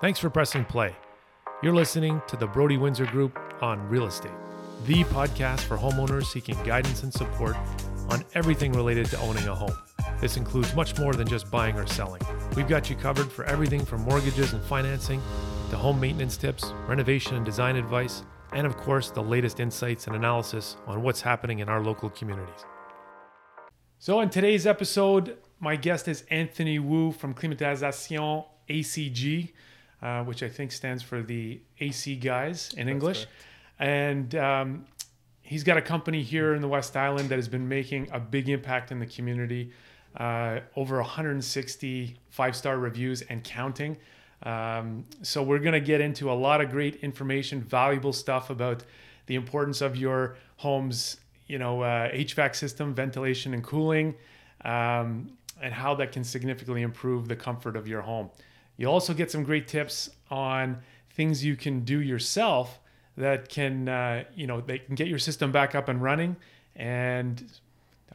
Thanks for pressing play. You're listening to the Brody Windsor Group on Real Estate, the podcast for homeowners seeking guidance and support on everything related to owning a home. This includes much more than just buying or selling. We've got you covered for everything from mortgages and financing to home maintenance tips, renovation and design advice, and of course, the latest insights and analysis on what's happening in our local communities. So, in today's episode, my guest is Anthony Woo from Climatisation ACG, uh, which I think stands for the AC guys in English. And um, he's got a company here in the West Island that has been making a big impact in the community. Uh, over 160 five star reviews and counting. Um, so, we're going to get into a lot of great information, valuable stuff about the importance of your home's you know, uh, HVAC system, ventilation and cooling, um, and how that can significantly improve the comfort of your home. You'll also get some great tips on things you can do yourself that can, uh, you know, they can get your system back up and running and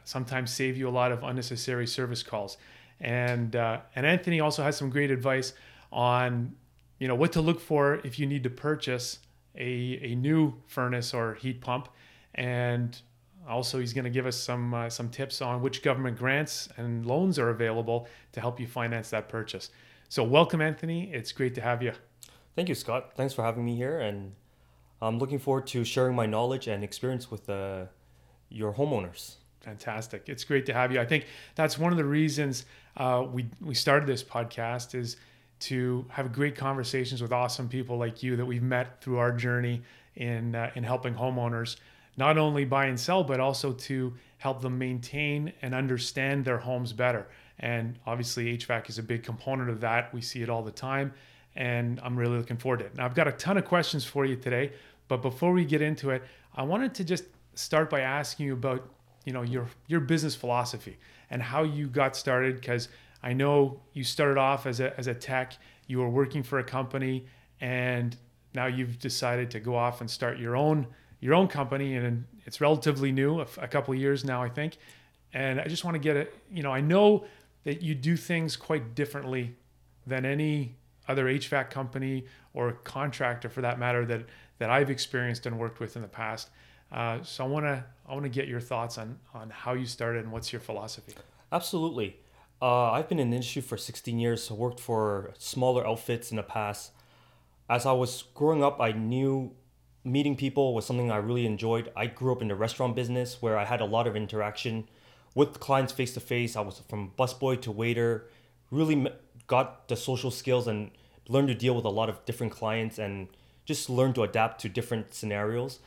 sometimes save you a lot of unnecessary service calls. And uh, and Anthony also has some great advice on, you know, what to look for if you need to purchase a, a new furnace or heat pump and also, he's going to give us some uh, some tips on which government grants and loans are available to help you finance that purchase. So, welcome, Anthony. It's great to have you. Thank you, Scott. Thanks for having me here, and I'm looking forward to sharing my knowledge and experience with uh, your homeowners. Fantastic! It's great to have you. I think that's one of the reasons uh, we we started this podcast is to have great conversations with awesome people like you that we've met through our journey in uh, in helping homeowners not only buy and sell, but also to help them maintain and understand their homes better. And obviously, HVAC is a big component of that. We see it all the time, and I'm really looking forward to it. Now, I've got a ton of questions for you today, but before we get into it, I wanted to just start by asking you about you know your your business philosophy and how you got started because I know you started off as a as a tech, you were working for a company, and now you've decided to go off and start your own your own company, and it's relatively new, a, couple of years now, I think. And I just want to get it. You know, I know that you do things quite differently than any other HVAC company or contractor, for that matter, that that I've experienced and worked with in the past. Uh, so I want to I want to get your thoughts on on how you started and what's your philosophy. Absolutely. Uh, I've been in the industry for 16 years. So worked for smaller outfits in the past. As I was growing up, I knew meeting people was something I really enjoyed. I grew up in the restaurant business where I had a lot of interaction with clients face to face. I was from busboy to waiter, really got the social skills and learned to deal with a lot of different clients and just learned to adapt to different scenarios.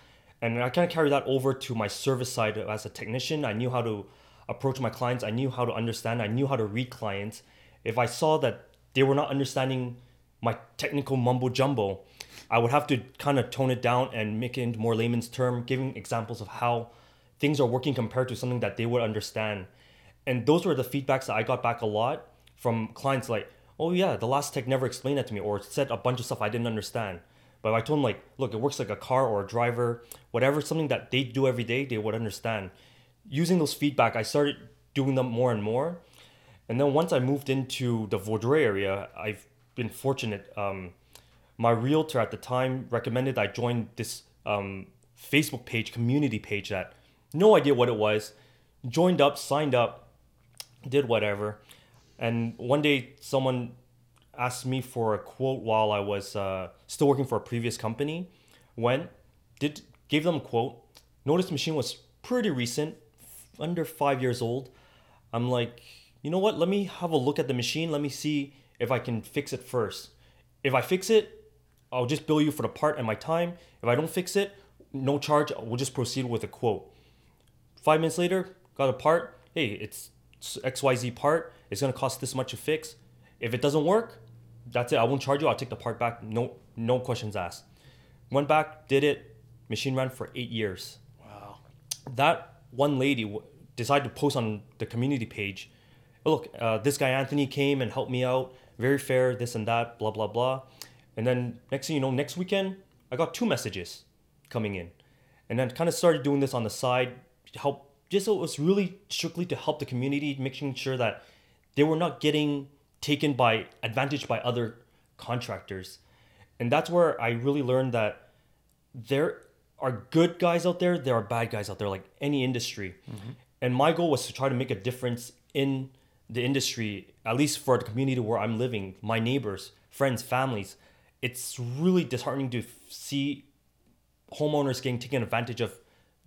And I kind of carried that over to my service side as a technician. I knew how to approach my clients. I knew how to understand. I knew how to read clients. If I saw that they were not understanding my technical mumbo jumbo, I would have to kind of tone it down and make it into more layman's term, giving examples of how things are working compared to something that they would understand. And those were the feedbacks that I got back a lot from clients like, oh yeah, the last tech never explained that to me or said a bunch of stuff I didn't understand. But I told them like, look, it works like a car or a driver, whatever, something that they do every day, they would understand. Using those feedback, I started doing them more and more. And then once I moved into the Vaudreuil area, I've been fortunate. Um, my realtor at the time recommended I join this um, Facebook page, community page that no idea what it was. Joined up, signed up, did whatever. And one day someone asked me for a quote while I was uh, still working for a previous company. Went, did gave them a quote. Noticed the machine was pretty recent, under five years old. I'm like, you know what? Let me have a look at the machine. Let me see if I can fix it first. If I fix it, I'll just bill you for the part and my time. If I don't fix it, no charge. We'll just proceed with a quote. Five minutes later, got a part. Hey, it's XYZ part. It's gonna cost this much to fix. If it doesn't work, that's it. I won't charge you. I'll take the part back. No, no questions asked. Went back, did it. Machine ran for eight years. Wow. That one lady decided to post on the community page. Look, uh, this guy Anthony came and helped me out. Very fair, this and that, blah blah blah. And then next thing you know, next weekend, I got two messages coming in. And then kind of started doing this on the side to help, just so it was really strictly to help the community, making sure that they were not getting taken by advantage by other contractors. And that's where I really learned that there are good guys out there, there are bad guys out there, like any industry. Mm-hmm. And my goal was to try to make a difference in the industry, at least for the community where I'm living, my neighbors, friends, families. It's really disheartening to see homeowners getting taken advantage of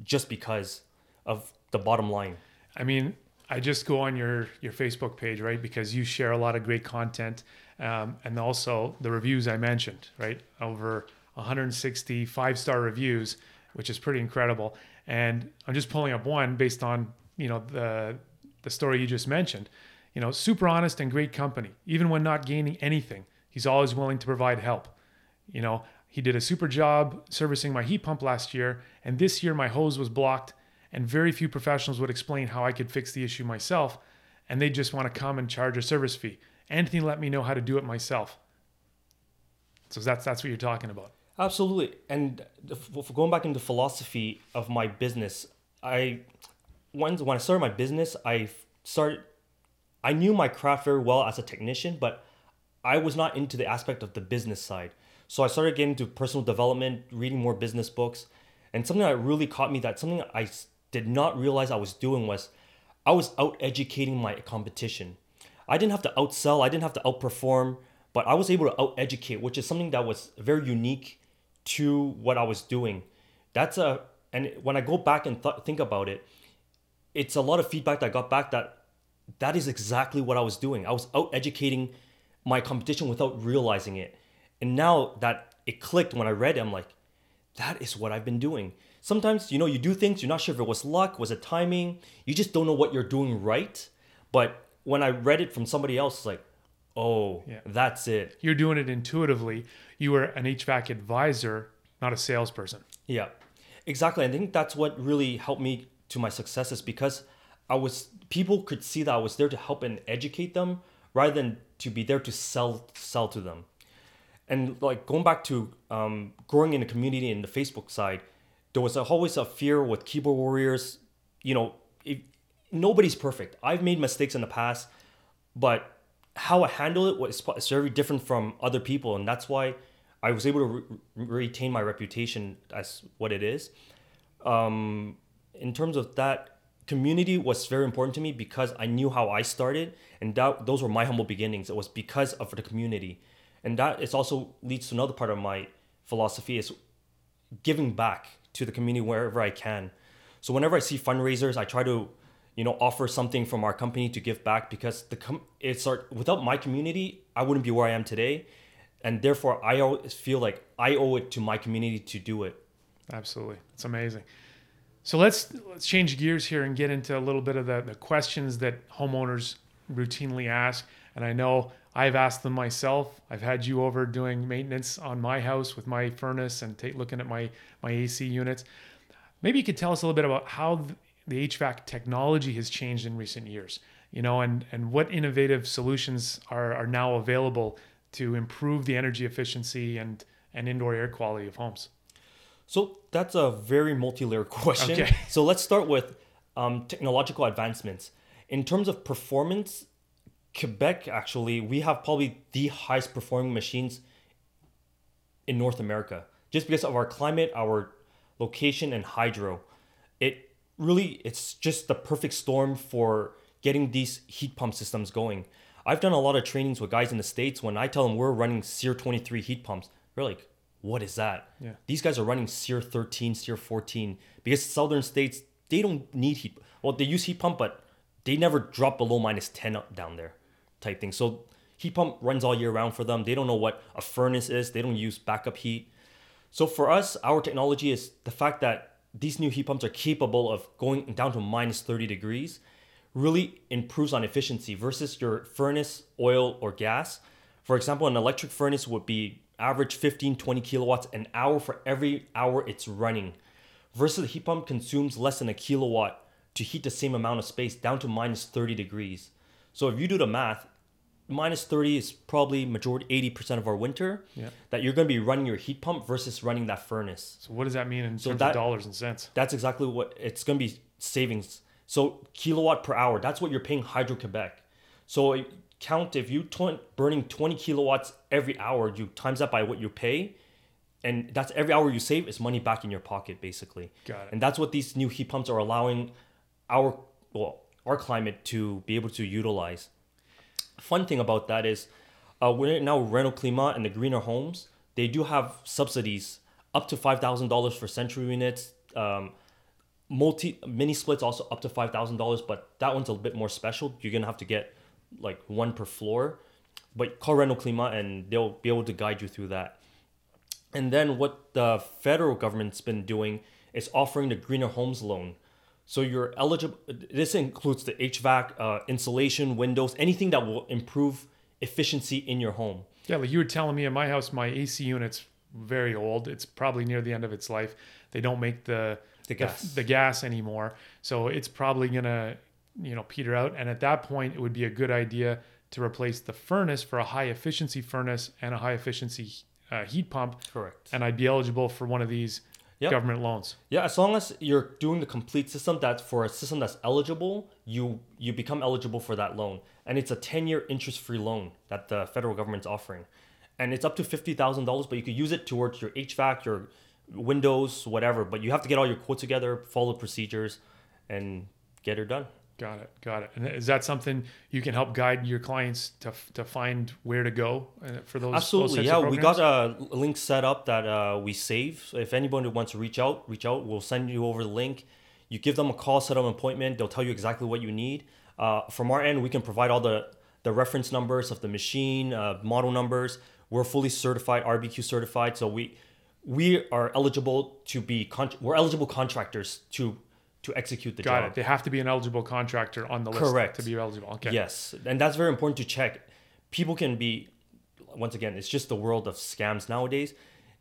just because of the bottom line. I mean, I just go on your your Facebook page, right? Because you share a lot of great content, um, and also the reviews I mentioned, right? Over 160 five star reviews, which is pretty incredible. And I'm just pulling up one based on you know the the story you just mentioned. You know, super honest and great company. Even when not gaining anything, he's always willing to provide help. You know, he did a super job servicing my heat pump last year, and this year my hose was blocked, and very few professionals would explain how I could fix the issue myself, and they just want to come and charge a service fee. Anthony let me know how to do it myself. So that's that's what you're talking about. Absolutely. And going back into philosophy of my business, I when when I started my business, I started. I knew my craft very well as a technician, but I was not into the aspect of the business side. So I started getting into personal development, reading more business books, and something that really caught me that something I did not realize I was doing was I was out educating my competition. I didn't have to outsell, I didn't have to outperform, but I was able to out educate, which is something that was very unique to what I was doing. That's a and when I go back and th- think about it, it's a lot of feedback that I got back that that is exactly what I was doing. I was out educating my competition without realizing it. And now that it clicked when I read it, I'm like, that is what I've been doing. Sometimes, you know, you do things, you're not sure if it was luck, was it timing, you just don't know what you're doing right. But when I read it from somebody else, it's like, oh, Yeah. that's it. You're doing it intuitively. You were an HVAC advisor, not a salesperson. Yeah, exactly. I think that's what really helped me to my successes because I was people could see that I was there to help and educate them rather than to be there to sell sell to them. And like going back to um, growing in the community in the Facebook side, there was always a fear with keyboard warriors. You know, nobody's perfect. I've made mistakes in the past, but how I handle it was is very different from other people, and that's why I was able to re- retain my reputation as what it is. Um, in terms of that, community was very important to me because I knew how I started, and that those were my humble beginnings. It was because of the community, and that is also leads to another part of my philosophy is giving back to the community wherever I can. So whenever I see fundraisers, I try to, you know, offer something from our company to give back because the com- it's our, without my community, I wouldn't be where I am today, and therefore I always feel like I owe it to my community to do it. Absolutely. It's amazing. So let's let's change gears here and get into a little bit of the, the questions that homeowners routinely ask. And I know I've asked them myself. I've had you over doing maintenance on my house with my furnace and take, looking at my my AC units. Maybe you could tell us a little bit about how the HVAC technology has changed in recent years. You know, and and what innovative solutions are are now available to improve the energy efficiency and and indoor air quality of homes. So that's a very multi-layered question. Okay. So let's start with um, technological advancements. In terms of performance, Quebec actually we have probably the highest performing machines in North America, just because of our climate, our location, and hydro. It really it's just the perfect storm for getting these heat pump systems going. I've done a lot of trainings with guys in the states. When I tell them we're running SEER 23 heat pumps, they're like, "What is that?" Yeah. These guys are running SEER 13, SEER 14 because southern states they don't need heat. Well, they use heat pump, but they never drop below minus 10 up down there, type thing. So heat pump runs all year round for them. They don't know what a furnace is. They don't use backup heat. So for us, our technology is the fact that these new heat pumps are capable of going down to minus 30 degrees really improves on efficiency versus your furnace, oil, or gas. For example, an electric furnace would be average 15, 20 kilowatts an hour for every hour it's running. Versus the heat pump consumes less than a kilowatt to heat the same amount of space down to minus 30 degrees. So if you do the math, minus 30 is probably majority 80% of our winter Yeah. that you're going to be running your heat pump versus running that furnace. So what does that mean in terms that- of dollars and cents? That's exactly what it's going to be savings. So kilowatt per hour, that's what you're paying Hydro Quebec. So count if you tw- burning 20 kilowatts every hour, you times that by what you pay, and that's every hour you save is money back in your pocket basically. Got it. And that's what these new heat pumps are allowing our well our climate to be able to utilize. Fun thing about that is, uh, we're now Rénoclimat and the greener homes. They do have subsidies up to five thousand dollars for central units. Um, multi mini splits also up to five thousand dollars, but that one's a bit more special. You're gonna have to get like one per floor, but call Rénoclimat and they'll be able to guide you through that. And then what the federal government's been doing is offering the greener homes loan. So you're eligible. This includes the HVAC, uh, insulation, windows, anything that will improve efficiency in your home. Yeah, like you were telling me in my house, my AC unit's very old. It's probably near the end of its life. They don't make the The gas. the, gas anymore, so it's probably gonna you know peter out. And at that point, it would be a good idea to replace the furnace for a high efficiency furnace and a high efficiency uh, heat pump. Correct. And I'd be eligible for one of these Yep. government loans. Yeah, as long as you're doing the complete system, that's for a system that's eligible, you you become eligible for that loan, and it's a 10-year interest-free loan that the federal government's offering, and it's up to fifty thousand dollars, but you could use it towards your HVAC, your windows, whatever. But you have to get all your quotes together, follow procedures, and get it done. Got it. Got it. And is that something you can help guide your clients to, to find where to go uh, for those? those Absolutely, types yeah. We got a link set up that uh, we save. So if anybody wants to reach out, reach out. We'll send you over the link. You give them a call, set up an appointment. They'll tell you exactly what you need. Uh, from our end, we can provide all the the reference numbers of the machine, uh, model numbers. We're fully certified, RBQ certified, so we we are eligible to be con- we're eligible contractors to to execute the Got job. it. They have to be an eligible contractor on the list Correct. to be eligible. Okay. Yes, and that's very important to check. People can be, once again, it's just the world of scams nowadays.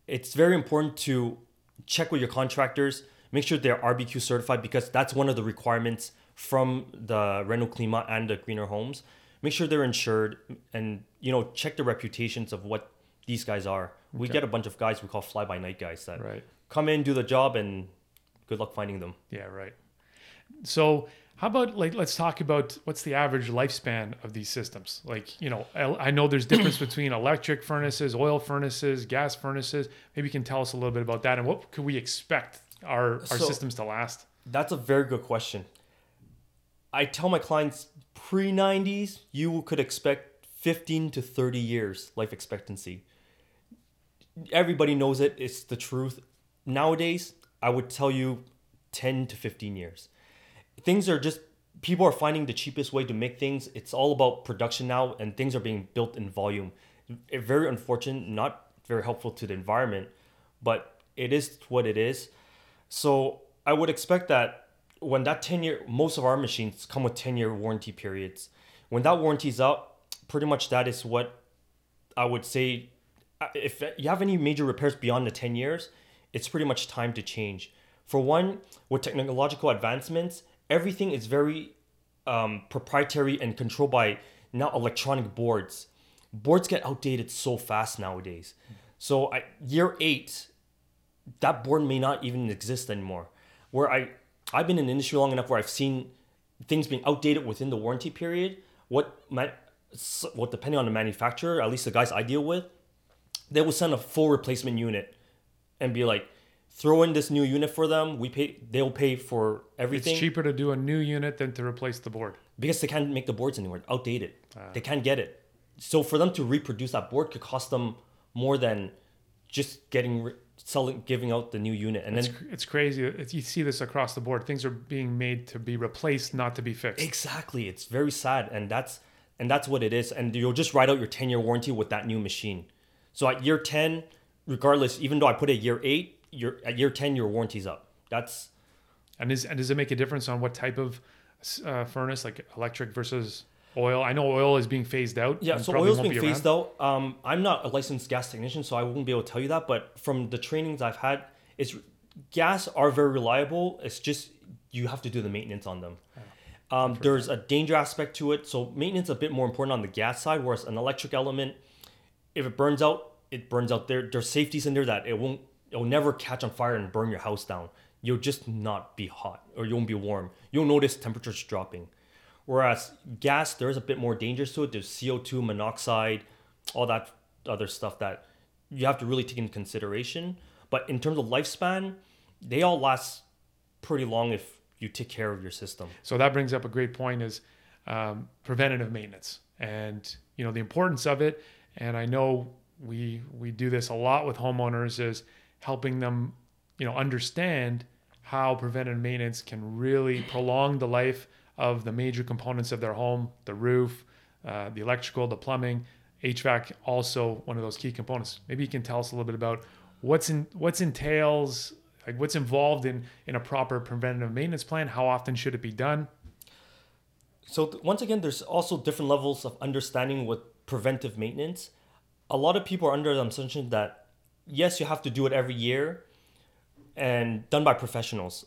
It's very important to check with your contractors, make sure they're RBQ certified because that's one of the requirements from the Rénoclimat and the Greener Homes. Make sure they're insured and you know check the reputations of what these guys are. We get a bunch of guys we call fly by night guys that Right. come in, do the job, and good luck finding them. Yeah. Right. So how about like let's talk about what's the average lifespan of these systems? Like you know, I, I know there's difference between electric furnaces, oil furnaces, gas furnaces. Maybe you can tell us a little bit about that and what could we expect our our So- systems to last? That's a very good question. I tell my clients pre 90s, you could expect 15 to 30 years life expectancy. Everybody knows it, it's the truth. Nowadays, I would tell you 10 to 15 years. Things are just, people are finding the cheapest way to make things. It's all about production now, and things are being built in volume. Very unfortunate, not very helpful to the environment, but it is what it is. So I would expect that when that 10 year, most of our machines come with 10 year warranty periods. When that warranty is up, pretty much that is what I would say. If you have any major repairs beyond the 10 years, it's pretty much time to change. For one, with technological advancements, everything is very um, proprietary and controlled by now electronic boards. Boards get outdated so fast nowadays. So I, year eight, that board may not even exist anymore. Where I I've been in the industry long enough where I've seen things being outdated within the warranty period. What my what depending on the manufacturer, at least the guys I deal with, they will send a full replacement unit and be like, throw in this new unit for them. We pay they'll pay for everything It's cheaper to do a new unit than to replace the board. because they can't make the boards anymore. Outdated. Ah. They can't get it. So for them to reproduce that board could cost them more than just getting re- selling giving out the new unit and It's, then it's crazy. It's, you see this across the board. Things are being made to be replaced, not to be fixed. Exactly. It's very sad, and that's and that's what it is. And you'll just write out your ten year warranty with that new machine. So at year ten, regardless, even though I put a year eight, your at year ten your warranty's up. That's And is and does it make a difference on what type of uh, furnace, like electric versus oil? I know oil is being phased out. yeah. So oil's being be phased out. Um, I'm not a licensed gas technician, so I won't be able to tell you that. But from the trainings I've had, it's gas are very reliable. It's just you have to do the maintenance on them. Um, there's a danger aspect to it, so maintenance a bit more important on the gas side, whereas an electric element, if it burns out, it burns out. There, there's safeties in there that it won't, it will never catch on fire and burn your house down. You'll just not be hot, or you won't be warm. You'll notice temperatures dropping. Whereas gas, there is a bit more dangers to it. There's CO2, monoxide, all that other stuff that you have to really take into consideration. But in terms of lifespan, they all last pretty long if you take care of your system. So that brings up a great point: is um, preventative maintenance, and you know the importance of it. And I know we we do this a lot with homeowners is helping them, you know, understand how preventive maintenance can really prolong the life of the major components of their home, the roof, uh, the electrical, the plumbing, HVAC, also one of those key components. Maybe you can tell us a little bit about what's in what's entails like what's involved in in a proper preventative maintenance plan. How often should it be done? So th- once again, there's also different levels of understanding with preventive maintenance. A lot of people are under the assumption that yes, you have to do it every year, and done by professionals.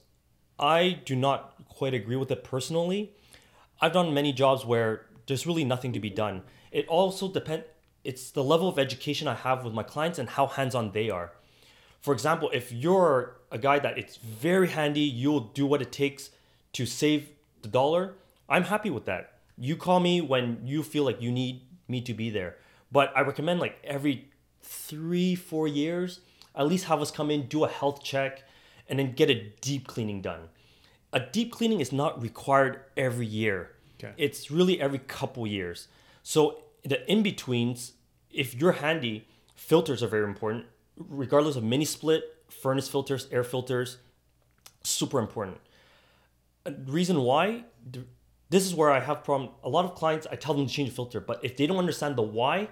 I do not quite agree with it personally. I've done many jobs where there's really nothing to be done. It also depend it's the level of education I have with my clients and how hands-on they are. For example, if you're a guy that it's very handy, you'll do what it takes to save the dollar, I'm happy with that. You call me when you feel like you need me to be there. But I recommend like every three, four years, at least have us come in, do a health check, and then get a deep cleaning done. A deep cleaning is not required every year. Okay. It's really every couple years. So the in betweens, if you're handy, filters are very important, regardless of mini split, furnace filters, air filters, super important. A reason why, this is where I have problem. A lot of clients, I tell them to change the filter, but if they don't understand the why,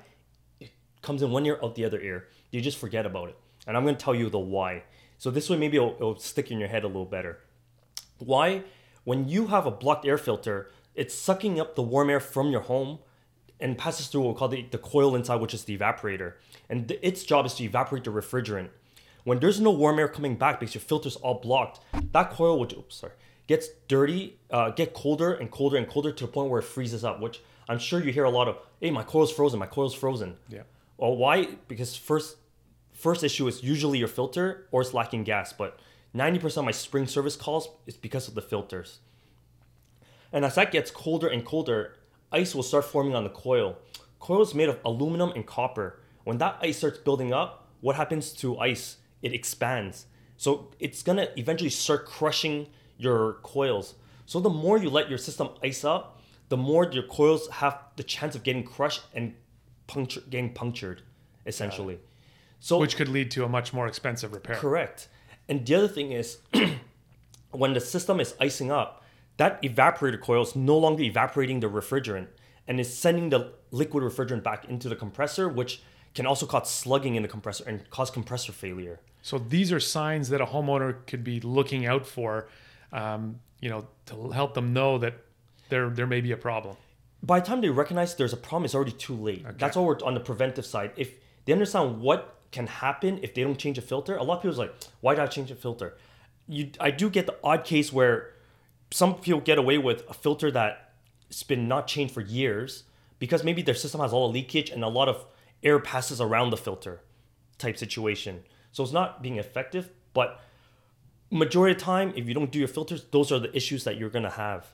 comes in one ear out the other ear. You just forget about it. And I'm going to tell you the why. So this way, maybe it'll, it'll stick in your head a little better. Why? When you have a blocked air filter, it's sucking up the warm air from your home and passes through what we call the, the coil inside, which is the evaporator. And th- its job is to evaporate the refrigerant. When there's no warm air coming back because your filter's all blocked, that coil, which oops, sorry, gets dirty, uh, get colder and colder and colder to the point where it freezes up. Which I'm sure you hear a lot of, "Hey, my coil's frozen. My coil's frozen." Yeah. Well, why? Because first, first issue is usually your filter or it's lacking gas. But 90% of my spring service calls is because of the filters. And as that gets colder and colder, ice will start forming on the coil. Coil is made of aluminum and copper. When that ice starts building up, what happens to ice? It expands. So it's gonna eventually start crushing your coils. So the more you let your system ice up, the more your coils have the chance of getting crushed and puncture, getting punctured, essentially. So Which could lead to a much more expensive repair. Correct. And the other thing is, when the system is icing up, that evaporator coil is no longer evaporating the refrigerant and is sending the liquid refrigerant back into the compressor, which can also cause slugging in the compressor and cause compressor failure. So these are signs that a homeowner could be looking out for, um, you know, to help them know that there there may be a problem. By the time they recognize there's a problem, it's already too late. That's why we're on the preventive side. If they understand what can happen if they don't change a filter, a lot of people's like, why did I change a filter? You, I do get the odd case where some people get away with a filter that's been not changed for years because maybe their system has all the leakage and a lot of air passes around the filter type situation. So it's not being effective, but majority of time, if you don't do your filters, those are the issues that you're gonna have.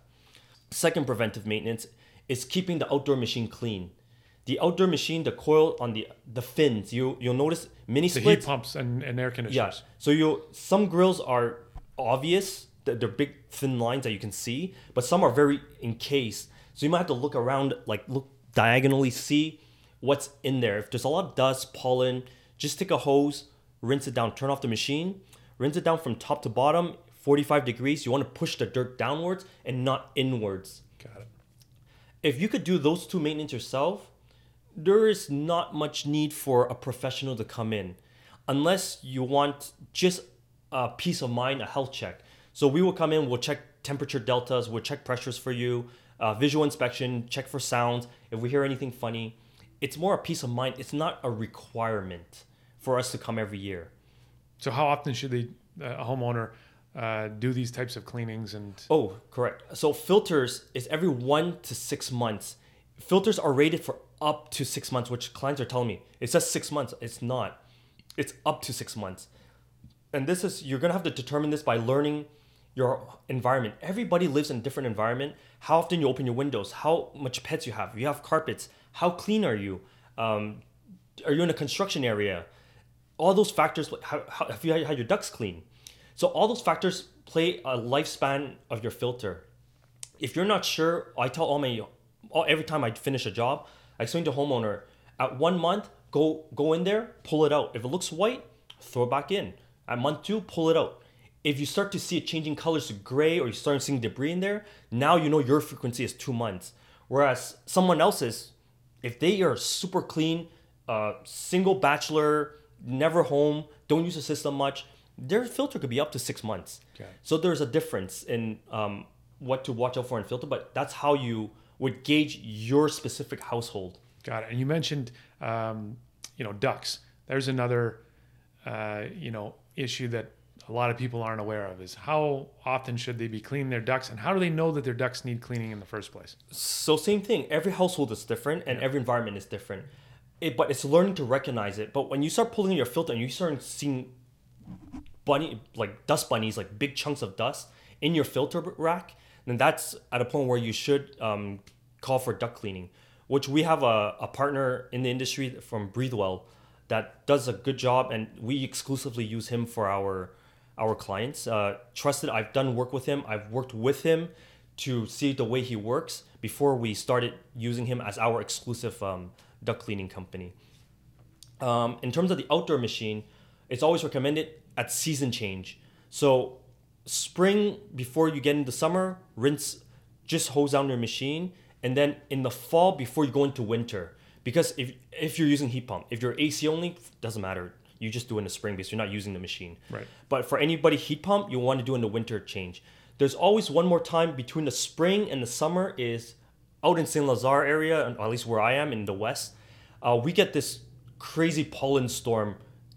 Second preventive maintenance is keeping the outdoor machine clean. The outdoor machine, the coil on the the fins, you you'll notice mini The splits. heat pumps and, and air Yeah. conditioners. So you some grills are obvious, they're big thin lines that you can see, but some are very encased. So you might have to look around, like look diagonally, see what's in there. If there's a lot of dust, pollen, just take a hose, rinse it down, turn off the machine, rinse it down from top to bottom, 45 degrees. You want to push the dirt downwards and not inwards. Got it. If you could do those two maintenance yourself, there is not much need for a professional to come in unless you want just a peace of mind, a health check. So we will come in, we'll check temperature deltas, we'll check pressures for you, uh, visual inspection, check for sounds. If we hear anything funny, it's more a peace of mind. It's not a requirement for us to come every year. So how often should they, uh, a homeowner uh, do these types of cleanings and Oh, correct. So filters is every one to six months. Filters are rated for up to six months, which clients are telling me. It says six months. It's not. It's up to six months. And this is you're gonna have to determine this by learning your environment. Everybody lives in a different environment. How often you open your windows? How much pets you have? You have carpets. How clean are you? Um, are you in a construction area? All those factors. How, how, have you had your ducts clean? So all those factors play a lifespan of your filter. If you're not sure, I tell all my every time I finish a job, I explain to homeowner at one month, go go in there, pull it out. If it looks white, throw it back in. At month two, pull it out. If you start to see it changing colors to gray or you start seeing debris in there, now you know your frequency is two months. Whereas someone else's, if they are super clean, uh, single bachelor, never home, don't use the system much, their filter could be up to six months. Okay. So there's a difference in um, what to watch out for in filter, but that's how you would gauge your specific household. Got it. And you mentioned, um, you know, ducks. There's another, uh, you know, issue that a lot of people aren't aware of is how often should they be cleaning their ducks and how do they know that their ducks need cleaning in the first place? So same thing. Every household is different and every environment is different. It, but it's learning to recognize it. But when you start pulling your filter and you start seeing bunny like dust bunnies, like big chunks of dust in your filter rack, then that's at a point where you should um, call for duct cleaning. Which we have a, a partner in the industry from Breathewell that does a good job, and we exclusively use him for our our clients. Uh, trusted, I've done work with him. I've worked with him to see the way he works before we started using him as our exclusive um, duct cleaning company. Um, in terms of the outdoor machine, it's always recommended at season change. So spring before you get into summer, rinse, just hose down your machine, and then in the fall before you go into winter. Because if if you're using heat pump, if you're AC only, doesn't matter. You just do it in the spring because you're not using the machine. Right. But for anybody heat pump, you want to do in the winter change. There's always one more time between the spring and the summer is out in Saint Lazare area, at least where I am in the west. Uh, we get this crazy pollen storm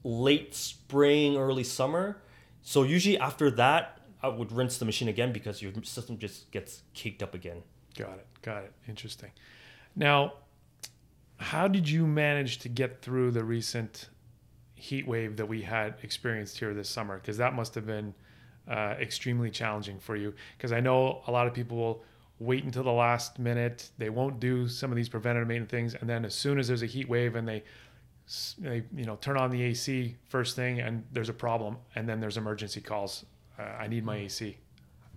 late spring, early summer. So usually after that, I would rinse the machine again because your system just gets caked up again. Got it. Got it. Interesting. Now, how did you manage to get through the recent heat wave that we had experienced here this summer? Because that must have been uh, extremely challenging for you. Because I know a lot of people will wait until the last minute. They won't do some of these preventative maintenance things, and then as soon as there's a heat wave and they they you know turn on the AC first thing and there's a problem and then there's emergency calls. Uh, I need my AC.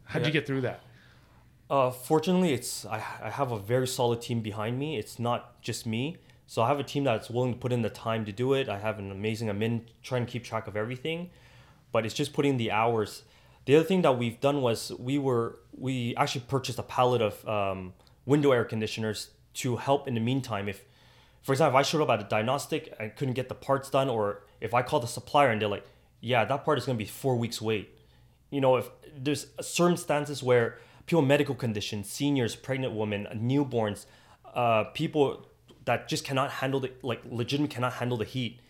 How'd Yeah. you get through that? Uh, fortunately, it's I, I have a very solid team behind me. It's not just me. So I have a team that's willing to put in the time to do it. I have an amazing admin trying to keep track of everything, but it's just putting the hours. The other thing that we've done was we were we actually purchased a pallet of um, window air conditioners to help in the meantime. If, for example, if I showed up at a diagnostic and couldn't get the parts done, or if I called the supplier and they're like, "Yeah, that part is going to be four weeks wait," you know, if there's circumstances where people medical conditions, seniors, pregnant women, newborns, uh, people that just cannot handle the like legitimate cannot handle the heat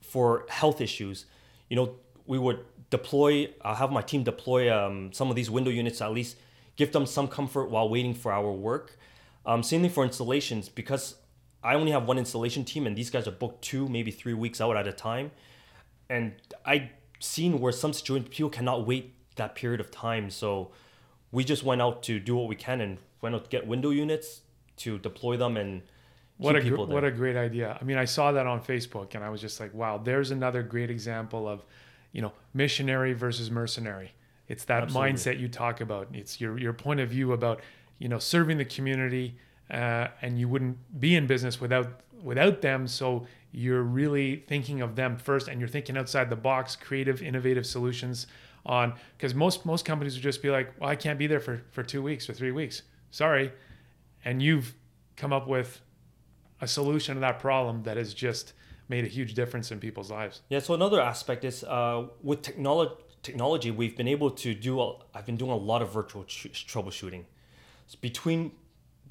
for health issues, you know, we would deploy. I'll have my team deploy um, some of these window units at least give them some comfort while waiting for our work. Um, same thing for installations because I only have one installation team and these guys are booked two, maybe three weeks out at a time and I seen where some situations people cannot wait that period of time. So we just went out to do what we can and went out to get window units to deploy them and What keep a gr- what a great idea. I mean, I saw that on Facebook and I was just like, wow, there's another great example of, you know, missionary versus mercenary. It's that Absolutely. mindset you talk about. It's your your point of view about, you know, serving the community uh, and you wouldn't be in business without without them. So you're really thinking of them first and you're thinking outside the box, creative, innovative solutions on because most most companies would just be like, well, I can't be there for for 2 weeks or 3 weeks. Sorry. And you've come up with a solution to that problem that has just made a huge difference in people's lives. Yeah. So another aspect is uh, with technology. Technology, we've been able to do. A, I've been doing a lot of virtual tr- troubleshooting. Between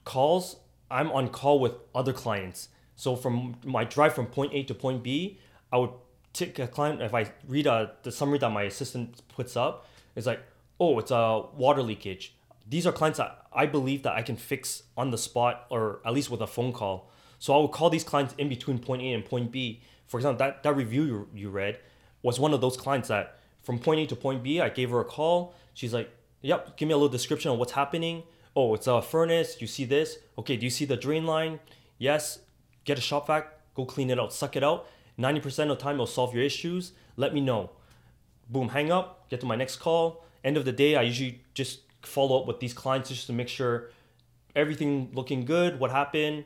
calls, I'm on call with other clients. So from my drive from point A to point B, I would take a client. If I read a, the summary that my assistant puts up, it's like, oh, it's a water leakage. These are clients that I believe that I can fix on the spot or at least with a phone call. So I would call these clients in between point A and point B. For example, that, that review you, you read was one of those clients that from point A to point B, I gave her a call. She's like, Yep, give me a little description on what's happening. Oh, it's a furnace. You see this? Okay, do you see the drain line? Yes. Get a shop vac. Go clean it out. Suck it out. 90% of the time, it'll solve your issues. Let me know. Boom, hang up. Get to my next call. End of the day, I usually just follow up with these clients just to make sure everything looking good. What happened?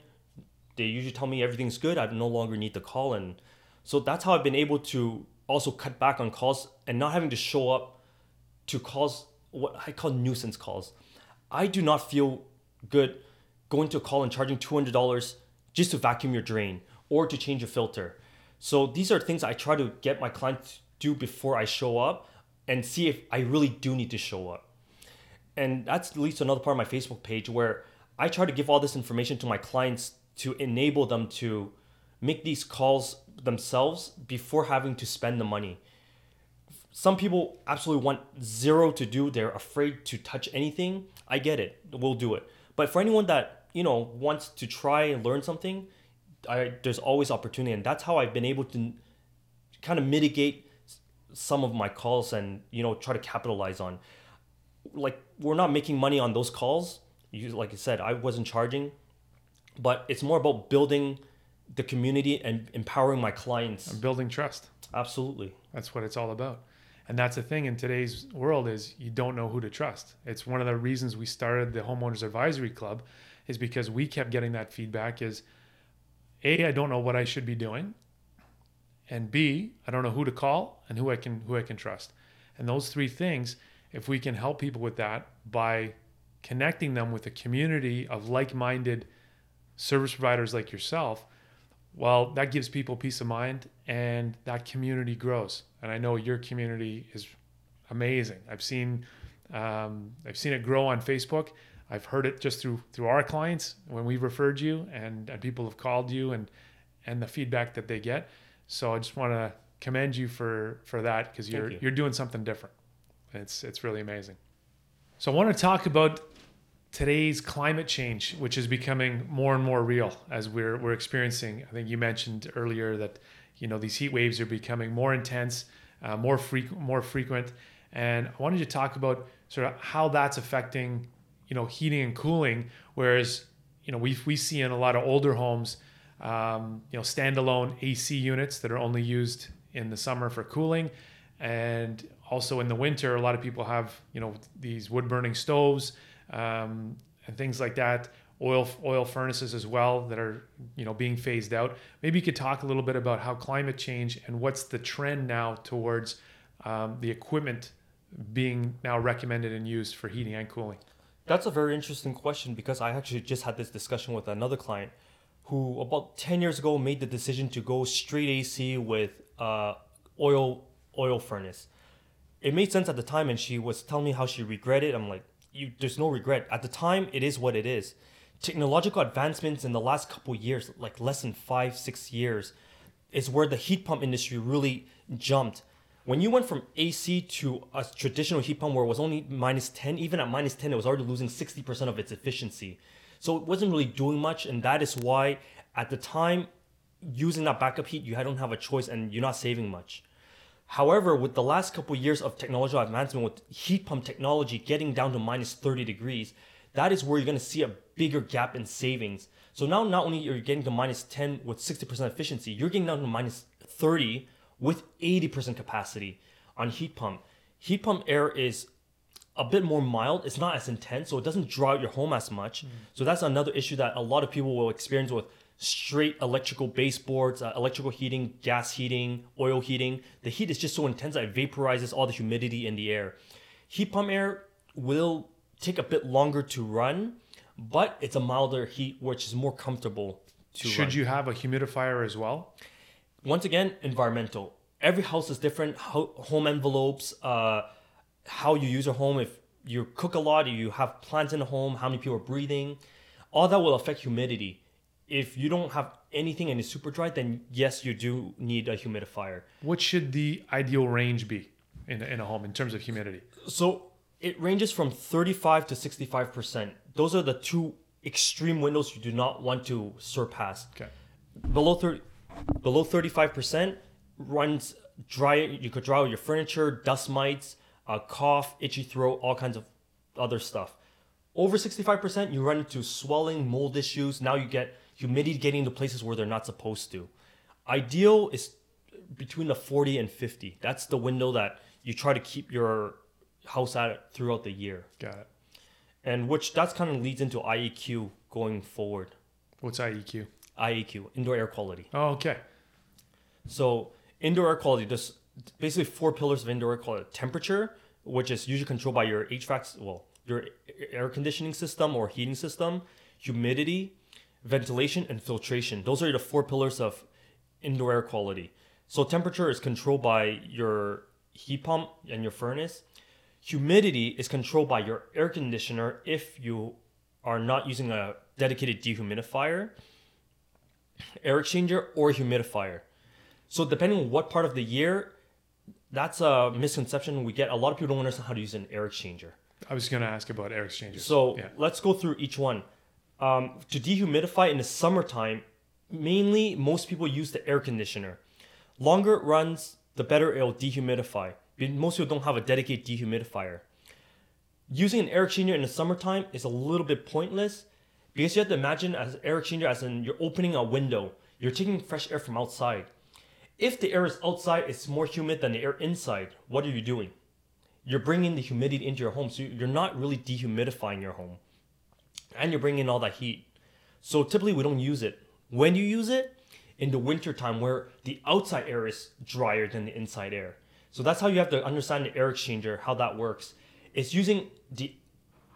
They usually tell me everything's good. I no longer need to call, and so that's how I've been able to also cut back on calls and not having to show up to calls what I call nuisance calls. I do not feel good going to a call and charging $200 just to vacuum your drain or to change a filter. So these are things I try to get my clients to do before I show up and see if I really do need to show up. And that's leads to another part of my Facebook page where I try to give all this information to my clients to enable them to make these calls themselves before having to spend the money. Some people absolutely want zero to do, they're afraid to touch anything. I get it. We'll do it. But for anyone that, you know, wants to try and learn something, I, there's always opportunity and that's how I've been able to kind of mitigate some of my calls and, you know, try to capitalize on like we're not making money on those calls. You like I said, I wasn't charging, but it's more about building the community and empowering my clients. And building trust. Absolutely. That's what it's all about. And that's the thing in today's world is you don't know who to trust. It's one of the reasons we started the homeowners advisory club is because we kept getting that feedback is A, I don't know what I should be doing. And B, I don't know who to call and who I can who I can trust. And those three things, if we can help people with that by connecting them with a community of like-minded service providers like yourself, well, that gives people peace of mind and that community grows. And I know your community is amazing. I've seen um, I've seen it grow on Facebook. I've heard it just through through our clients when we've referred you and, and people have called you and and the feedback that they get. So I just want to commend you for for that because you're you. you're doing something different. It's it's really amazing. So I want to talk about today's climate change, which is becoming more and more real as we're we're experiencing. I think you mentioned earlier that you know these heat waves are becoming more intense, uh, more frequent, more frequent, and I wanted to talk about sort of how that's affecting you know heating and cooling. Whereas you know we we see in a lot of older homes, um, you know standalone AC units that are only used in the summer for cooling, and also in the winter, a lot of people have you know these wood burning stoves um, and things like that. Oil oil furnaces as well that are you know being phased out. Maybe you could talk a little bit about how climate change and what's the trend now towards um, the equipment being now recommended and used for heating and cooling. That's a very interesting question because I actually just had this discussion with another client who about 10 years ago made the decision to go straight AC with uh, oil oil furnace. It made sense at the time and she was telling me how she regretted. I'm like, you there's no regret. At the time, it is what it is. Technological advancements in the last couple years, like less than five, six years, is where the heat pump industry really jumped. When you went from AC to a traditional heat pump where it was only minus 10, even at minus 10, it was already losing 60% of its efficiency. So it wasn't really doing much. And that is why at the time, using that backup heat, you don't have a choice and you're not saving much. However, with the last couple years of technological advancement, with heat pump technology getting down to minus 30 degrees, that is where you're going to see a bigger gap in savings. So now, not only are you getting to minus 10 with 60% efficiency, you're getting down to minus 30 with 80% capacity on heat pump. Heat pump air is a bit more mild. It's not as intense, so it doesn't draw out your home as much. Mm. So that's another issue that a lot of people will experience with straight electrical baseboards, uh, electrical heating, gas heating, oil heating. The heat is just so intense that it vaporizes all the humidity in the air. Heat pump air will take a bit longer to run, but it's a milder heat which is more comfortable to Should run. you have a humidifier as well? Once again, environmental. Every house is different. home envelopes, uh, how you use your home. If you cook a lot, you have plants in the home, how many people are breathing, all that will affect humidity if you don't have anything and it's super dry, then yes, you do need a humidifier. What should the ideal range be in a, in a home in terms of humidity? So it ranges from 35 to 65%. Those are the two extreme windows you do not want to surpass. Okay. Below 30, below 35% runs dry. You could dry out your furniture, dust mites, uh, cough, itchy throat, all kinds of other stuff. Over 65%, you run into swelling, mold issues. Now you get humidity getting into places where they're not supposed to. Ideal is between the 40 and 50. That's the window that you try to keep your house at it throughout the year. Got it. And which that's kind of leads into IEQ going forward. What's IEQ? IEQ, indoor air quality. Oh, okay. So indoor air quality, there's basically four pillars of indoor air quality: temperature, which is usually controlled by your HVAC, well, your air conditioning system or heating system, humidity, ventilation, and filtration. Those are the four pillars of indoor air quality. So temperature is controlled by your heat pump and your furnace. Humidity is controlled by your air conditioner if you are not using a dedicated dehumidifier, air exchanger, or humidifier. So depending on what part of the year, that's a misconception we get. A lot of people don't understand how to use an air exchanger. I was going to ask about air exchanges. So yeah. let's go through each one. Um, to dehumidify in the summertime, mainly most people use the air conditioner. Longer it runs, the better it'll dehumidify. Most people don't have a dedicated dehumidifier. Using an air exchanger in the summertime is a little bit pointless because you have to imagine as air exchanger as in you're opening a window. You're taking fresh air from outside. If the air is outside, it's more humid than the air inside. What are you doing? You're bringing the humidity into your home, so you're not really dehumidifying your home, and you're bringing in all that heat. So typically, we don't use it. When you use it, in the winter time, where the outside air is drier than the inside air. So that's how you have to understand the air exchanger, how that works. It's using the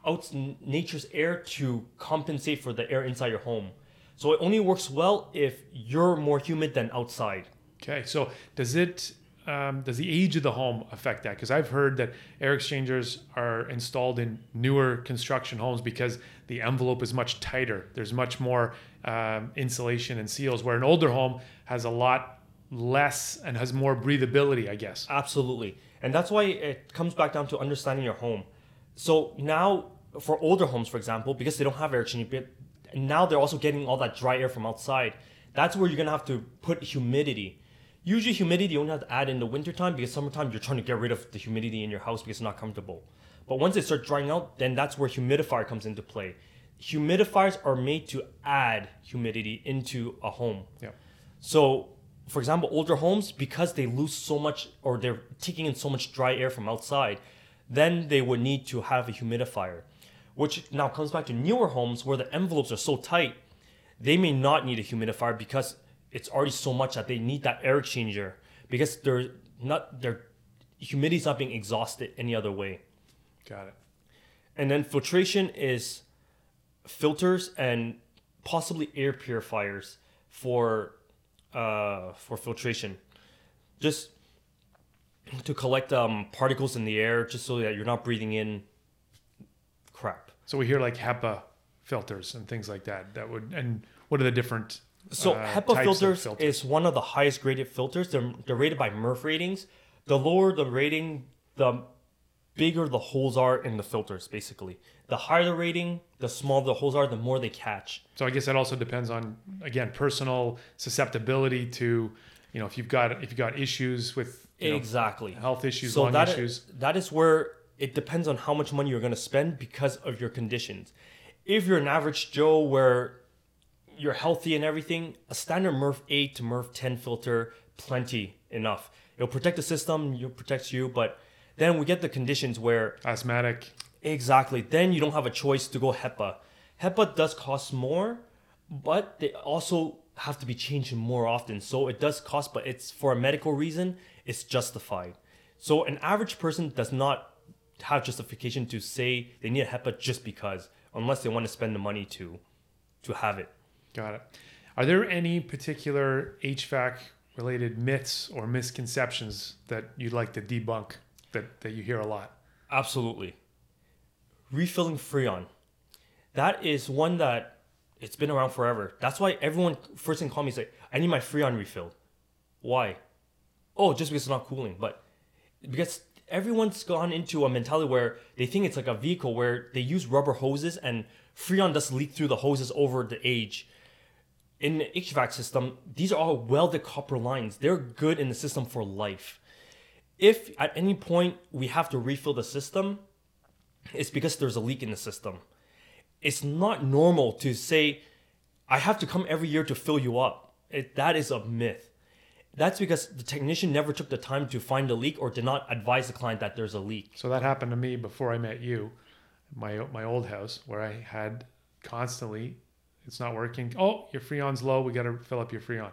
out nature's air to compensate for the air inside your home. So it only works well if you're more humid than outside. Okay, so does it um, does the age of the home affect that? Because I've heard that air exchangers are installed in newer construction homes because the envelope is much tighter. There's much more um, insulation and seals, where an older home has a lot less and has more breathability, I guess. Absolutely. And that's why it comes back down to understanding your home. So now, for older homes, for example, because they don't have air conditioning, now they're also getting all that dry air from outside. That's where you're gonna have to put humidity. Usually, humidity you only have to add in the wintertime because summertime you're trying to get rid of the humidity in your house because it's not comfortable. But once it starts drying out, then that's where humidifier comes into play. Humidifiers are made to add humidity into a home. Yeah. So, for example, older homes, because they lose so much or they're taking in so much dry air from outside, then they would need to have a humidifier. Which now comes back to newer homes where the envelopes are so tight, they may not need a humidifier because it's already so much that they need that air exchanger because they're not their humidity's not being exhausted any other way. Got it. And then filtration is filters and possibly air purifiers for uh, for filtration, just to collect um, particles in the air, just so that you're not breathing in crap. So we hear like HEPA filters and things like that. That would and what are the different So uh, HEPA filters, filters? is one of the highest graded filters. They're, they're rated by MERV ratings. The lower the rating, the bigger the holes are in the filters, basically. The higher the rating, the smaller the holes are, the more they catch. So I guess that also depends on again personal susceptibility to you know if you've got if you've got issues with you know, exactly. health issues, so lung that issues. that is where it depends on how much money you're going to spend because of your conditions. If you're an average Joe where you're healthy and everything, a standard MERV 8 to MERV 10 filter, plenty enough. It'll protect the system, it protects you, but then we get the conditions where asthmatic. Exactly. Then you don't have a choice to go HEPA. HEPA does cost more, but they also have to be changed more often. So it does cost, but it's for a medical reason, it's justified. So an average person does not have justification to say they need a HEPA just because, unless they want to spend the money to to have it. Got it. Are there any particular HVAC related myths or misconceptions that you'd like to debunk that, that you hear a lot? Absolutely. Refilling Freon. That is one that it's been around forever. That's why everyone first thing call me is like, I need my Freon refilled. Why? Oh, just because it's not cooling. But because everyone's gone into a mentality where they think it's like a vehicle where they use rubber hoses and Freon does leak through the hoses over the age. In the HVAC system, these are all welded copper lines. They're good in the system for life if at any point we have to refill the system, it's because there's a leak in the system. It's not normal to say, I have to come every year to fill you up. It, that is a myth. That's because the technician never took the time to find the leak or did not advise the client that there's a leak. So that happened to me before I met you, my my old house where I had constantly, it's not working. Oh, your freon's low. We got to fill up your freon,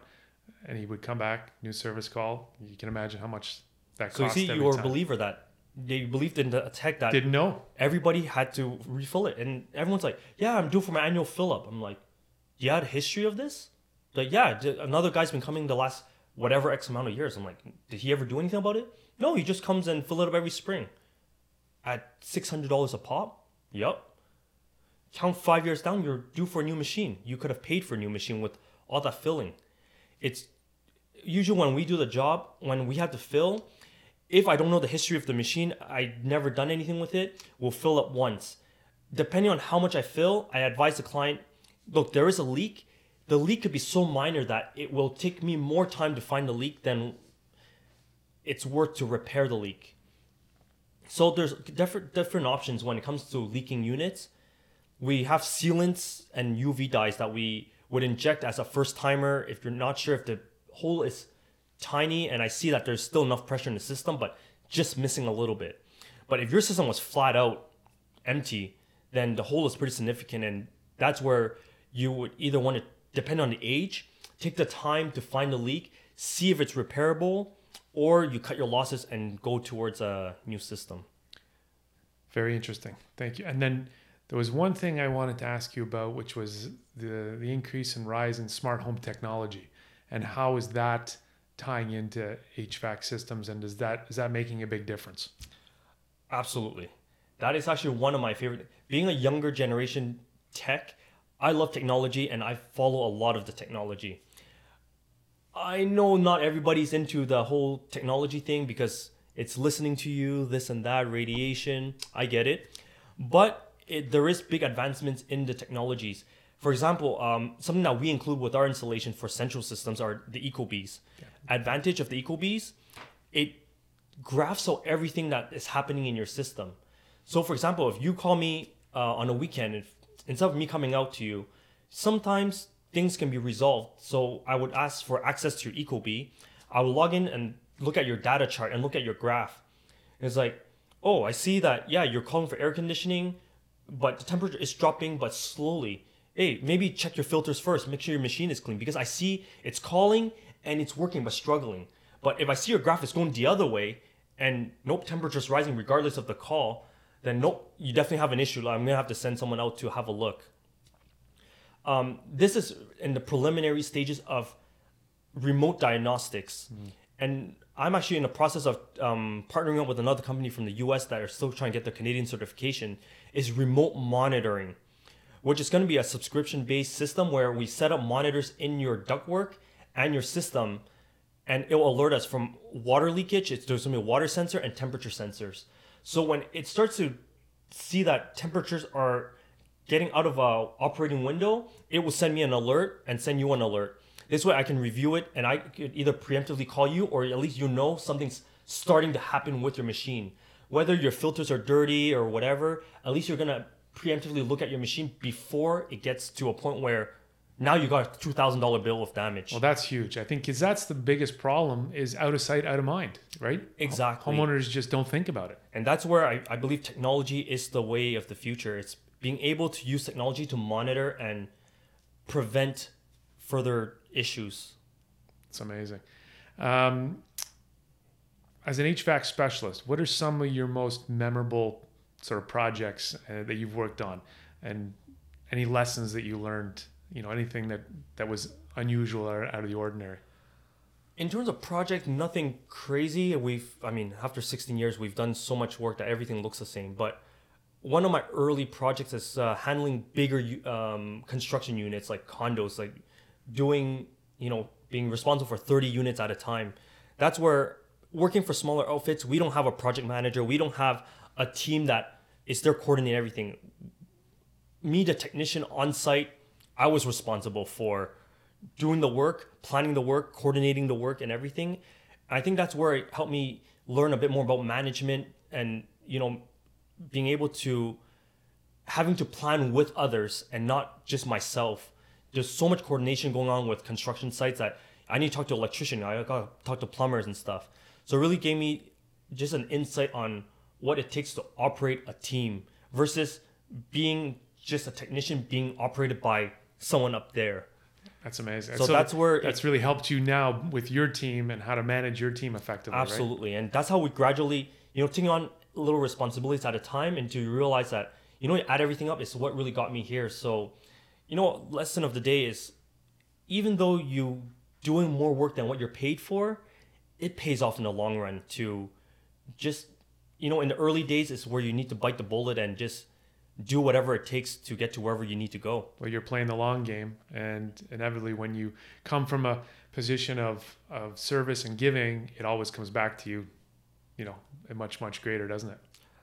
and he would come back, new service call. You can imagine how much that So you cost. see, every you're a believer that they believed in the tech that Didn't know. everybody had to refill it, and everyone's like, "Yeah, I'm due for my annual fill up." I'm like, "You had a history of this?" Like, yeah, another guy's been coming the last whatever x amount of years. I'm like, did he ever do anything about it? No, he just comes and fill it up every spring at six hundred dollars a pop. Yup. Count five years down, you're due for a new machine. You could have paid for a new machine with all that filling. It's usually when we do the job, when we have to fill, if I don't know the history of the machine, I never done anything with it, we'll fill up once. Depending on how much I fill, I advise the client, look, there is a leak. The leak could be so minor that it will take me more time to find the leak than it's worth to repair the leak. So there's different different options when it comes to leaking units. We have sealants and UV dyes that we would inject as a first timer if you're not sure if the hole is tiny and I see that there's still enough pressure in the system, but just missing a little bit. But if your system was flat out empty, then the hole is pretty significant, and that's where you would either want to depend on the age, take the time to find the leak, see if it's repairable, or you cut your losses and go towards a new system. Very interesting. Thank you. And then there was one thing I wanted to ask you about, which was the the increase and rise in smart home technology, and how is that tying into HVAC systems, and is that is that making a big difference? Absolutely. That is actually one of my favorite. Being a younger generation tech, I love technology and I follow a lot of the technology. I know not everybody's into the whole technology thing because it's listening to you, this and that, radiation. I get it. But it, there is big advancements in the technologies. For example, um, something that we include with our installation for central systems are the EcoBees. Advantage of the EcoBees, it graphs out everything that is happening in your system. So, for example, if you call me uh, on a weekend, if, instead of me coming out to you, sometimes things can be resolved. So, I would ask for access to your EcoBee. I will log in and look at your data chart and look at your graph. And it's like, oh, I see that, yeah, you're calling for air conditioning, but the temperature is dropping, but slowly. Hey, maybe check your filters first. Make sure your machine is clean because I see it's calling and it's working but struggling. But if I see your graph is going the other way and nope, temperature's rising regardless of the call, then nope, you definitely have an issue. I'm gonna have to send someone out to have a look. Um, this is in the preliminary stages of remote diagnostics, and I'm actually in the process of um, partnering up with another company from the U.S. that are still trying to get the Canadian certification. Is remote monitoring, which is going to be a subscription-based system where we set up monitors in your ductwork and your system, and it will alert us from water leakage. It's there's to be water sensor and temperature sensors. So when it starts to see that temperatures are getting out of a operating window, it will send me an alert and send you an alert. This way I can review it and I could either preemptively call you or at least you know something's starting to happen with your machine. Whether your filters are dirty or whatever, at least you're gonna preemptively look at your machine before it gets to a point where now you got a two thousand dollar bill of damage. Well, that's huge. I think because that's the biggest problem is out of sight, out of mind, right? Exactly. Homeowners just don't think about it. And that's where I, I believe technology is the way of the future. It's being able to use technology to monitor and prevent further issues. It's amazing. Um, as an HVAC specialist, what are some of your most memorable sort of projects uh, that you've worked on, and any lessons that you learned? You know, anything that that was unusual or out of the ordinary. In terms of project, nothing crazy. We've, I mean, after 16 years, we've done so much work that everything looks the same. But one of my early projects is uh, handling bigger um, construction units like condos, like doing, you know, being responsible for 30 units at a time. That's where working for smaller outfits, we don't have a project manager. We don't have a team that is there coordinating everything. Me, the technician on site, I was responsible for doing the work, planning the work, coordinating the work, and everything. I think that's where it helped me learn a bit more about management and you know being able to having to plan with others and not just myself. There's so much coordination going on with construction sites that I need to talk to electrician. I got to talk to plumbers and stuff. So it really gave me just an insight on what it takes to operate a team versus being just a technician being operated by someone up there. That's amazing. So that's where that's it- really helped you now with your team and how to manage your team effectively. right? Absolutely. And that's how we gradually, you know, taking on little responsibilities at a time and to realize that, you know, you add everything up is what really got me here. So, you know, lesson of the day is even though you doing more work than what you're paid for, it pays off in the long run to just, you know, in the early days is where you need to bite the bullet and just do whatever it takes to get to wherever you need to go. Well, you're playing the long game, and inevitably, when you come from a position of of service and giving, it always comes back to you, you know, much much greater, doesn't it?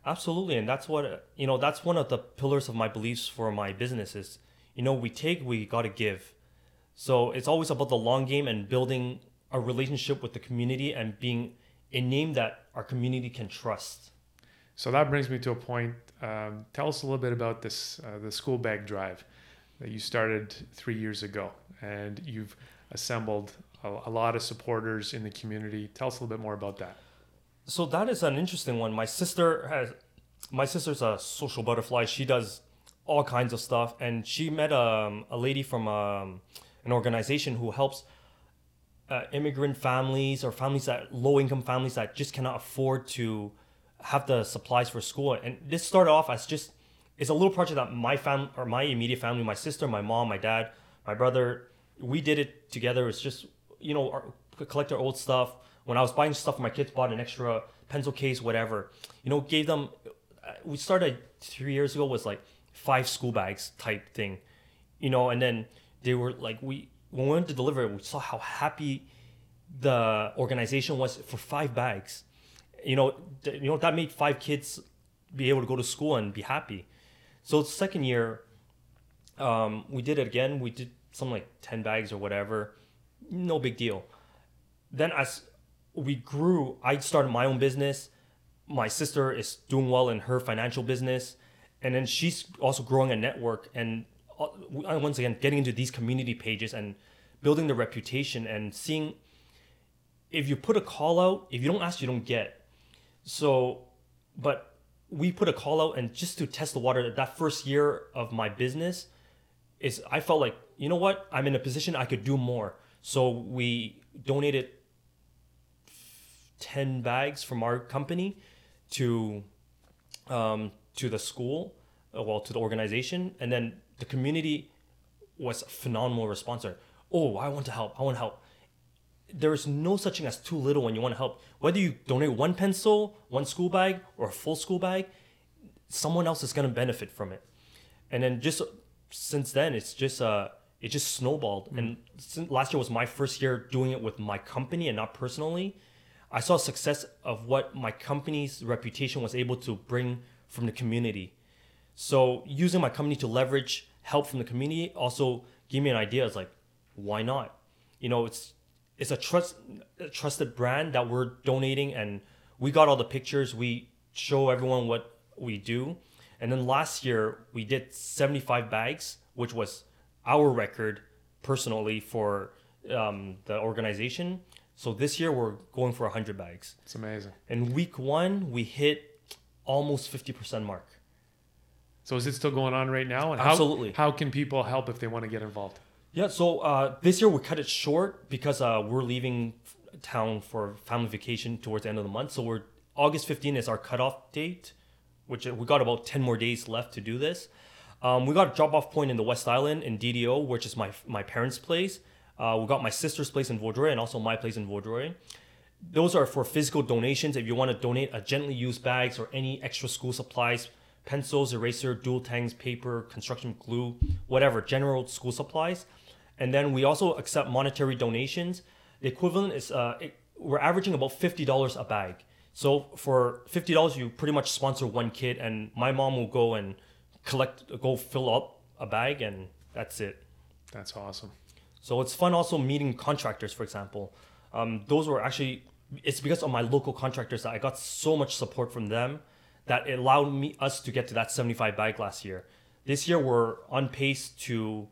Absolutely, and that's what you know. That's one of the pillars of my beliefs for my business is, you know, we take, we got to give. So it's always about the long game and building a relationship with the community and being a name that our community can trust. So that brings me to a point. Um, tell us a little bit about this uh, the school bag drive that you started three years ago, and you've assembled a, a lot of supporters in the community. Tell us a little bit more about that. So that is an interesting one. My sister has, my sister's a social butterfly. She does all kinds of stuff, and she met um, a lady from um, an organization who helps uh, immigrant families or families that low income families that just cannot afford to have the supplies for school. And this started off as just it's a little project that my family or my immediate family, my sister, my mom, my dad, my brother, we did it together. It's just you know our, collect our old stuff. When I was buying stuff my kids, bought an extra pencil case, whatever. You know, gave them. uh, We started three years ago was like five school bags type thing, you know, and then they were like we when we went to deliver it, we saw how happy the organization was for five bags. You know, you know that made five kids be able to go to school and be happy. So second year, um, we did it again. We did something like ten bags or whatever. No big deal. Then as we grew, I started my own business. My sister is doing well in her financial business, and then she's also growing a network and uh, once again getting into these community pages and building the reputation and seeing if you put a call out, if you don't ask, you don't get. So, but we put a call out and just to test the water that first year of my business is I felt like, you know what, I'm in a position I could do more. So we donated 10 bags from our company to um, to the school, uh, well, to the organization, and then the community was a phenomenal response. Oh, I want to help. I want to help. There is no such thing as too little when you want to help. Whether you donate one pencil, one school bag, or a full school bag, someone else is going to benefit from it. And then just since then, it's just uh, it just snowballed. And since last year was my first year doing it with my company and not personally. I saw success of what my company's reputation was able to bring from the community. So using my company to leverage help from the community also gave me an idea. It's like, why not? You know, it's it's a trust a trusted brand that we're donating, and we got all the pictures. We show everyone what we do, and then last year we did seventy five bags, which was our record personally for um, the organization. So this year we're going for hundred bags. It's amazing. In week one, we hit almost 50% mark. So is it still going on right now? And how, Absolutely. How can people help if they want to get involved? Yeah, so uh, this year we cut it short because uh, we're leaving town for family vacation towards the end of the month. So we're August 15 is our cutoff date, which uh, we got about 10 more days left to do this. Um, we got a drop off point in the West Island in DDO, which is my my parents' place. Uh, we got my sister's place in Vaudreuil and also my place in Vaudreuil. Those are for physical donations. If you want to donate a gently used bags or any extra school supplies, pencils, eraser, Duo-Tangs, paper, construction glue, whatever, general school supplies. And then we also accept monetary donations. The equivalent is uh, it, we're averaging about fifty dollars a bag. So for fifty dollars, you pretty much sponsor one kid, and my mom will go and collect, go fill up a bag, and that's it. That's awesome. So it's fun also meeting contractors, for example. Um, those were actually, it's because of my local contractors that I got so much support from them that it allowed me us to get to that 75 bag last year. This year we're on pace to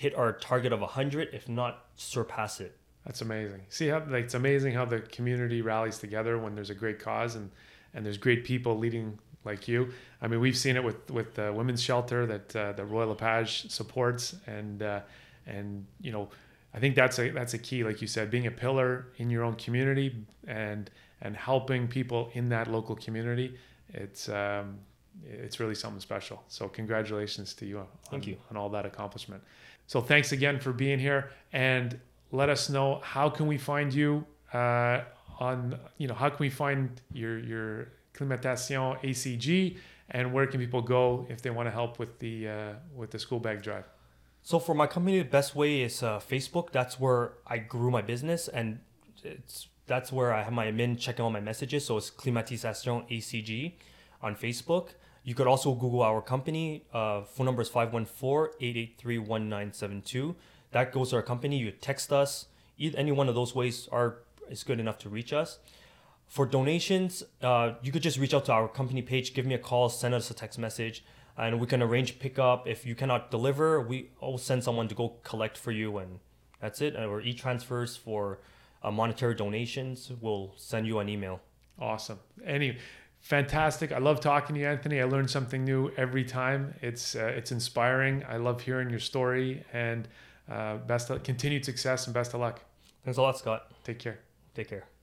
hit our target of 100, if not surpass it. That's amazing. See how like it's amazing how the community rallies together when there's a great cause and and there's great people leading like you. I mean, we've seen it with with the women's shelter that uh, the Royal LePage supports, and uh, and you know, I think that's a that's a key, like you said, being a pillar in your own community and and helping people in that local community. It's um, it's really something special. So congratulations to you on, Thank you. on all that accomplishment. So thanks again for being here and let us know how can we find you uh, on you know how can we find your your Climatisation ACG and where can people go if they want to help with the uh, with the school bag drive. So for my company, the best way is uh, Facebook. That's where I grew my business, and it's that's where I have my admin checking all my messages. So it's Climatisation ACG on Facebook. You could also Google our company. Uh, phone number is 514-883-1972. That goes to our company. You text us. Either, any one of those ways are is good enough to reach us. For donations, uh, you could just reach out to our company page, give me a call, send us a text message, and we can arrange pickup. If you cannot deliver, we will send someone to go collect for you, and that's it. Or e-transfers for uh, monetary donations, we'll send you an email. Awesome. Any fantastic. I love talking to you, Anthony. I learn something new every time. It's uh, it's inspiring. I love hearing your story and uh, best of, continued success and best of luck. Thanks a lot, Scott. Take care. Take care.